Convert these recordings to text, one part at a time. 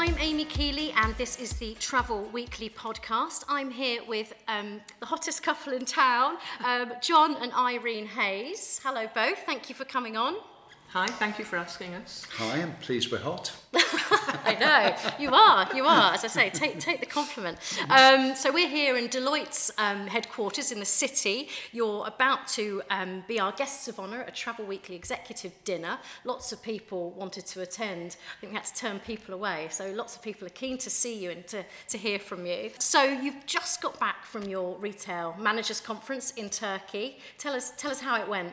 I'm Amy Keeley, and this is the Travel Weekly podcast. I'm here with um, the hottest couple in town, um, John and Irene Hayes. Hello, both. Thank you for coming on. Hi, thank you for asking us. Hi, I'm pleased we're hot. I know, you are, you are. As I say, take, take the compliment. Um, so, we're here in Deloitte's um, headquarters in the city. You're about to um, be our guests of honour at a Travel Weekly executive dinner. Lots of people wanted to attend. I think we had to turn people away. So, lots of people are keen to see you and to, to hear from you. So, you've just got back from your retail managers conference in Turkey. Tell us, tell us how it went.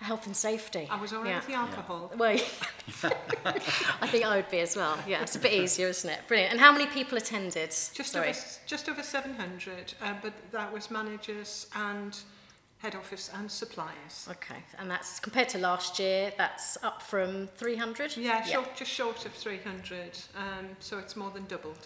Health and safety. I was all yeah. the alcohol. Yeah. Well, I think I would be as well. Yeah, it's a bit easier, isn't it? Brilliant. And how many people attended? Just, over, just over 700, uh, but that was managers and head office and suppliers. Okay, and that's compared to last year, that's up from 300? Yeah, short, just short of 300, um, so it's more than doubled.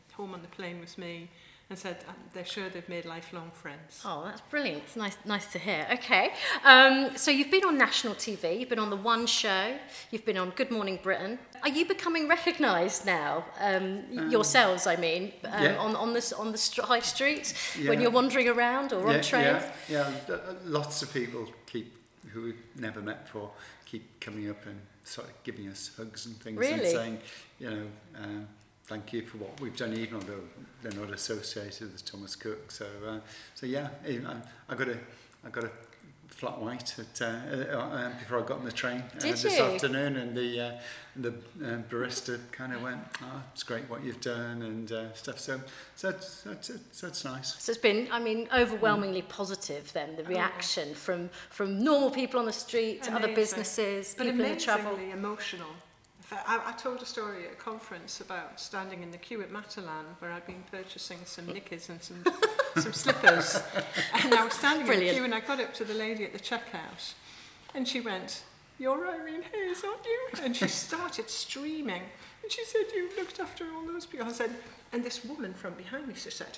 home on the plane with me and said um, they're sure they've made lifelong friends. Oh, that's brilliant. It's nice, nice to hear. Okay. Um, so you've been on national TV, you've been on The One Show, you've been on Good Morning Britain. Are you becoming recognised now, um, um, yourselves, I mean, um, yeah. on, on, this, on the high street yeah. when you're wandering around or yeah, on trains? Yeah, yeah. lots of people keep who we've never met before keep coming up and sort of giving us hugs and things really? and saying, you know, um, thank you for what we've done, even though they're not associated with Thomas Cook. So, uh, so yeah, I, I got a, I got a flat white at, uh, uh, um, before I got on the train uh, Did this you? afternoon, and the uh, the uh, barista kind of went, "Oh, it's great what you've done and uh, stuff." So, so that's, that's, it's nice. So it's been, I mean, overwhelmingly mm. positive then the oh, reaction oh. from from normal people on the street, to other businesses, but people in the travel, emotional. I, I told a story at a conference about standing in the queue at Matalan where I'd been purchasing some knickers and some, some slippers. And I was standing Brilliant. in the queue and I got up to the lady at the checkout and she went, You're Irene Hayes, aren't you? And she started streaming. And she said, You looked after all those people. I said, And this woman from behind me she said,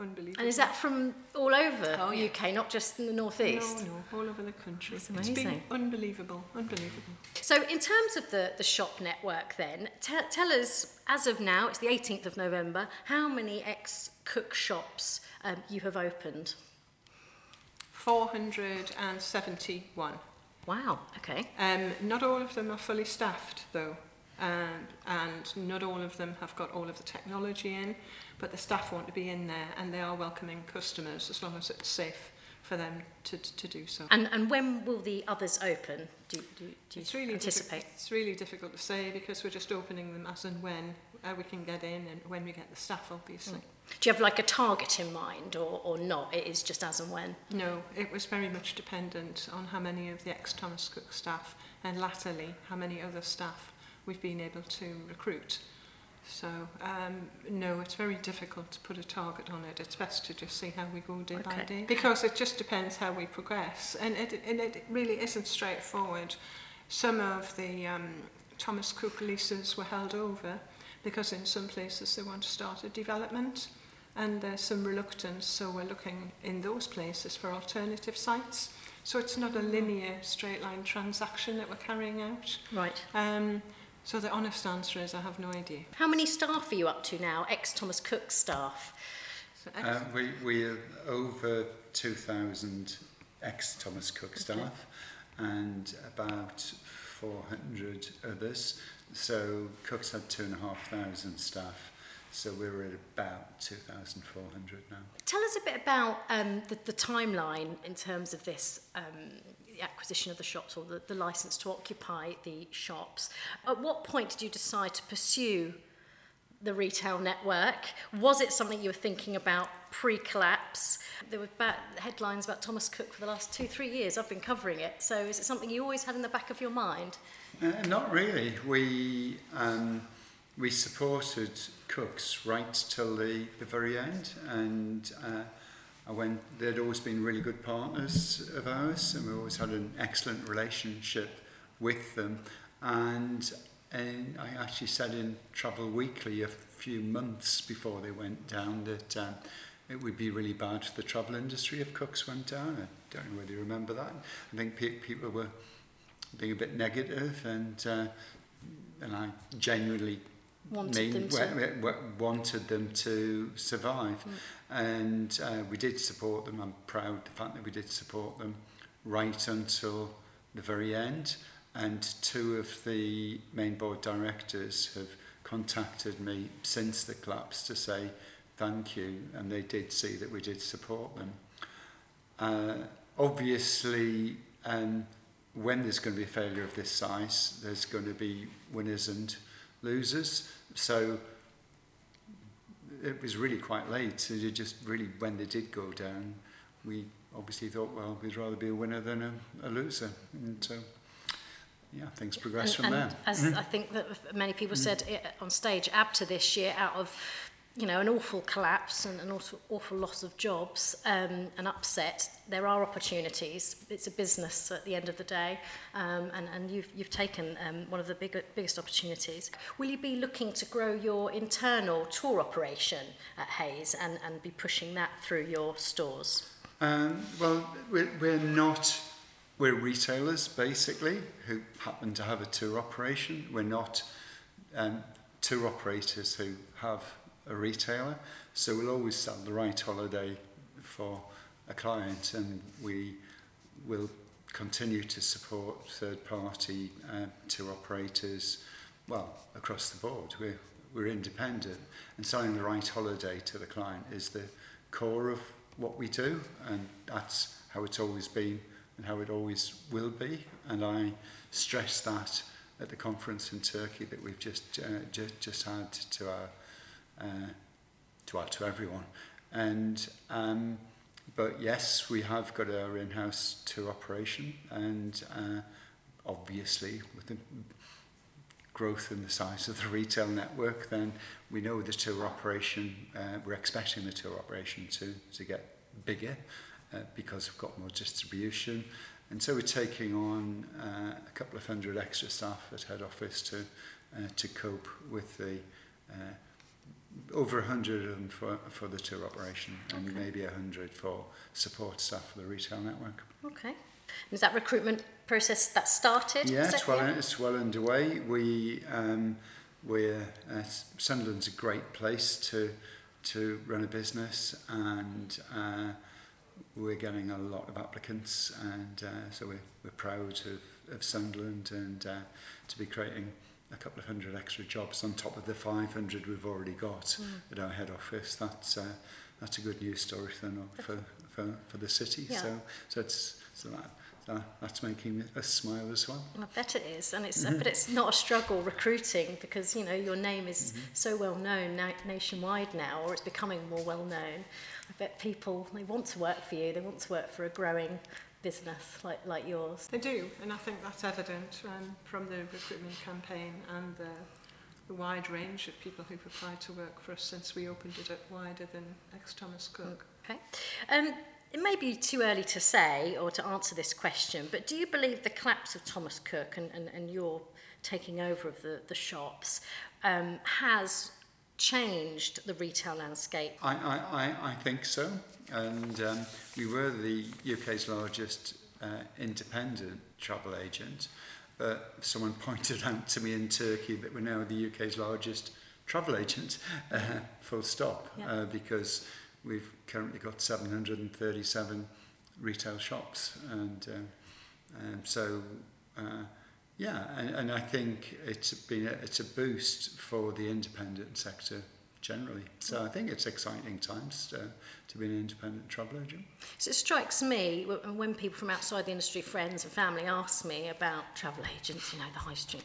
Unbelievable. And is that from all over oh, yeah. UK, not just in the northeast? No, no, all over the country. It's amazing. It's been unbelievable, unbelievable. So, in terms of the, the shop network, then, t- tell us, as of now, it's the 18th of November, how many ex cook shops um, you have opened? 471. Wow, okay. Um, not all of them are fully staffed, though. and, and not all of them have got all of the technology in, but the staff want to be in there and they are welcoming customers as long as it's safe for them to, to do so. And, and when will the others open? Do, do, do it's you really anticipate? It's really difficult to say because we're just opening them as and when uh, we can get in and when we get the staff, obviously. Mm. Do you have like a target in mind or, or not? It is just as and when? No, it was very much dependent on how many of the ex-Thomas Cook staff and latterly how many other staff we've been able to recruit. So, um, no, it's very difficult to put a target on it. It's best to just see how we go day okay. by day. Because it just depends how we progress. And it, and it really isn't straightforward. Some of the um, Thomas Cook leases were held over because in some places they want to start a development and there's some reluctance. So we're looking in those places for alternative sites. So it's not a mm. linear straight line transaction that we're carrying out. Right. Um, So the honest answer is I have no idea. How many staff are you up to now, ex-Thomas Cook staff? So ex uh, we, are over 2,000 ex-Thomas Cook staff okay. and about 400 others. So Cook's had 2,500 staff. So we're at about 2,400 now. Tell us a bit about um, the, the timeline in terms of this um, acquisition of the shops or the, the license to occupy the shops. At what point did you decide to pursue the retail network? Was it something you were thinking about pre collapse? There were about headlines about Thomas Cook for the last two, three years. I've been covering it. So is it something you always had in the back of your mind? Uh, not really. We, um, we supported Cook's right till the, the very end. And uh, I went, they'd always been really good partners of ours, and we always had an excellent relationship with them. And, and I actually said in Travel Weekly a few months before they went down that um, it would be really bad for the travel industry if Cooks went down. I don't know whether you remember that. I think pe people were being a bit negative, and uh, and I genuinely wanted, mean, them, to. We, we wanted them to survive. Mm. And uh, we did support them. I'm proud the fact that we did support them right until the very end. And two of the main board directors have contacted me since the collapse to say thank you. And they did see that we did support them. Uh, obviously, um, when there's going to be a failure of this size, there's going to be winners and losers. So it was really quite late. So it just really, when they did go down, we obviously thought, well, we'd rather be a winner than a, a loser. And so, uh, yeah, things progressed and, from and there. As mm. I think that many people mm. said eh, on stage, ABTA this year, out of you know, an awful collapse and an awful, awful loss of jobs um, and upset, there are opportunities. It's a business at the end of the day, um, and, and you've, you've taken um, one of the big, biggest opportunities. Will you be looking to grow your internal tour operation at Hayes and, and be pushing that through your stores? Um, well, we're, we're not, we're retailers basically who happen to have a tour operation. We're not um, tour operators who have a retailer. So we'll always sell the right holiday for a client and we will continue to support third party uh, to operators, well, across the board. We're, we're independent and selling the right holiday to the client is the core of what we do and that's how it's always been and how it always will be and I stress that at the conference in Turkey that we've just uh, just, just had to our uh, to, well, to everyone. And um, but yes, we have got our in-house tour operation, and uh, obviously with the growth in the size of the retail network, then we know the tour operation. Uh, we're expecting the tour operation to to get bigger uh, because we've got more distribution, and so we're taking on uh, a couple of hundred extra staff at head office to uh, to cope with the. Uh, over 100 for, for the tour operation and okay. maybe 100 for support staff for the retail network. Okay. Is that recruitment process that started? Yeah, it's well, yeah? it's well underway. We, um, we're, uh, Sunderland's a great place to, to run a business and uh, we're getting a lot of applicants and uh, so we're, we're proud of, of Sunderland and uh, to be creating a couple of hundred extra jobs on top of the 500 we've already got mm. at our head office. That's uh, that's a good news story for for for, for the city. Yeah. So so it's so that that that's making a smile as well. I bet it is, and it's mm-hmm. but it's not a struggle recruiting because you know your name is mm-hmm. so well known na- nationwide now, or it's becoming more well known. I bet people they want to work for you, they want to work for a growing business like, like yours. They do, and I think that's evident um, from the recruitment campaign and the, the wide range of people who've applied to work for us since we opened it up wider than ex-Thomas Cook. Okay. Um, it may be too early to say or to answer this question, but do you believe the collapse of Thomas Cook and, and, and your taking over of the, the shops um, has changed the retail landscape? I, I, I, I think so. And um, we were the UK's largest uh, independent travel agent. But someone pointed out to me in Turkey that we're now the UK's largest travel agent, uh, full stop, yeah. uh, because we've currently got 737 retail shops. And uh, um, so uh, Yeah, and, and I think it's been a, it's a boost for the independent sector generally. So I think it's exciting times to, uh, to be an independent travel agent. So it strikes me when people from outside the industry, friends and family, ask me about travel agents, you know, the high street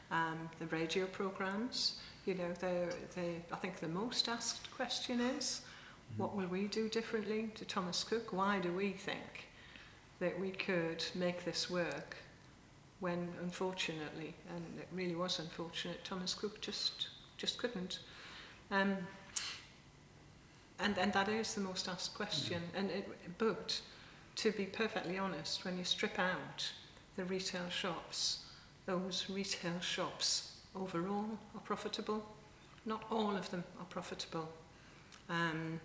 um, the radio programs. You know, they're, they, I think the most asked question is, what will we do differently to Thomas Cook? Why do we think that we could make this work? when, unfortunately, and it really was unfortunate, Thomas Cook just just couldn't. Um, and and that is the most asked question. Mm. And it, but to be perfectly honest, when you strip out the retail shops, those retail shops overall are profitable. Not all of them are profitable. Um,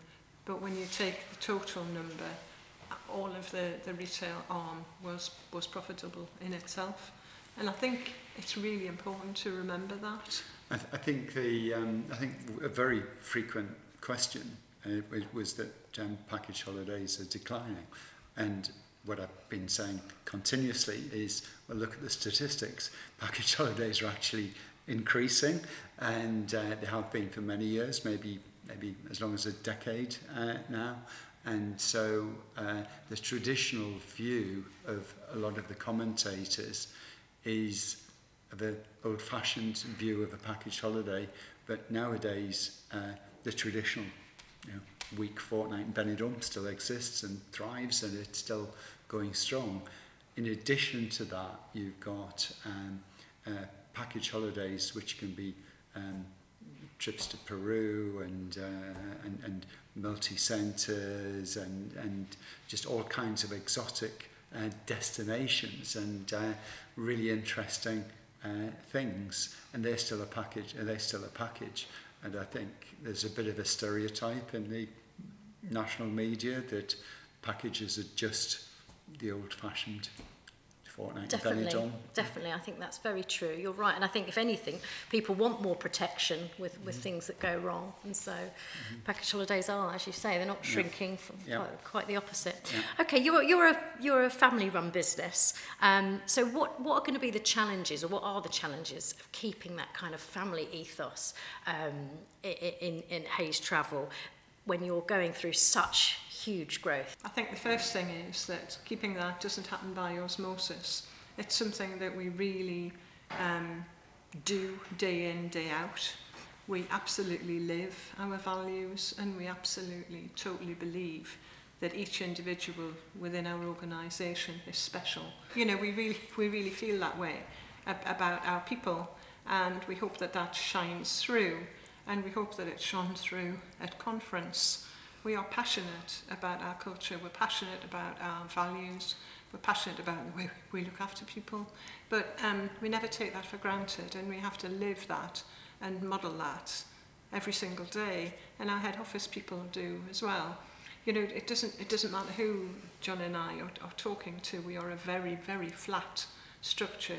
but when you take the total number all of the, the retail arm was, was profitable in itself. And I think it's really important to remember that. I, th I think the um, I think a very frequent question uh, was that um, package holidays are declining, and what I've been saying continuously is well look at the statistics. Package holidays are actually increasing, and uh, they have been for many years, maybe maybe as long as a decade uh, now. And so uh, the traditional view of a lot of the commentators is the old fashioned view of a package holiday, but nowadays uh, the traditional you know, week, fortnight, Benidorm still exists and thrives and it's still going strong. In addition to that, you've got um, uh, package holidays which can be um, trips to Peru and uh, and, and multi centres and and just all kinds of exotic uh, destinations and uh, really interesting uh, things. And they're still a package. And they're still a package. And I think there's a bit of a stereotype in the national media that packages are just the old-fashioned fortnight definitely definitely i think that's very true you're right and i think if anything people want more protection with with mm. things that go wrong and so mm-hmm. package holidays are as you say they're not shrinking yeah. quite, yeah. quite the opposite yeah. okay you're you're a you're a family run business um so what what are going to be the challenges or what are the challenges of keeping that kind of family ethos um in in, in Hayes travel when you're going through such huge growth? I think the first thing is that keeping that doesn't happen by osmosis. It's something that we really um, do day in, day out. We absolutely live our values and we absolutely, totally believe that each individual within our organisation is special. You know, we really, we really feel that way about our people and we hope that that shines through and we hope that it's shone through at conference. We are passionate about our culture, we're passionate about our values, we're passionate about the way we look after people, but um, we never take that for granted and we have to live that and model that every single day, and our head office people do as well. You know, it doesn't, it doesn't matter who John and I are, are talking to, we are a very, very flat structure.